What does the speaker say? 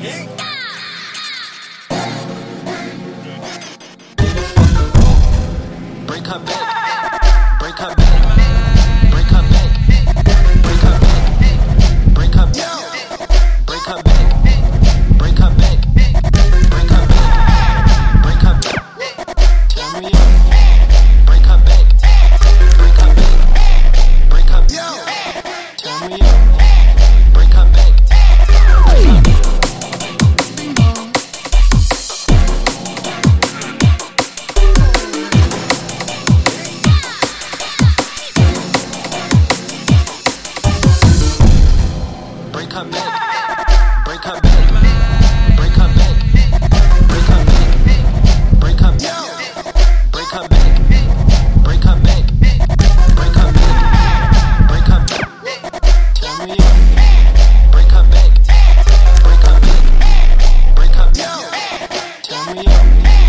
Break her back. Break her back. her back. Break her back. Break her back. Break her back. Break her back. Break her back. Break her back. Break her back. Break her back. Up. Break her back. Break her back. Break her back. Up.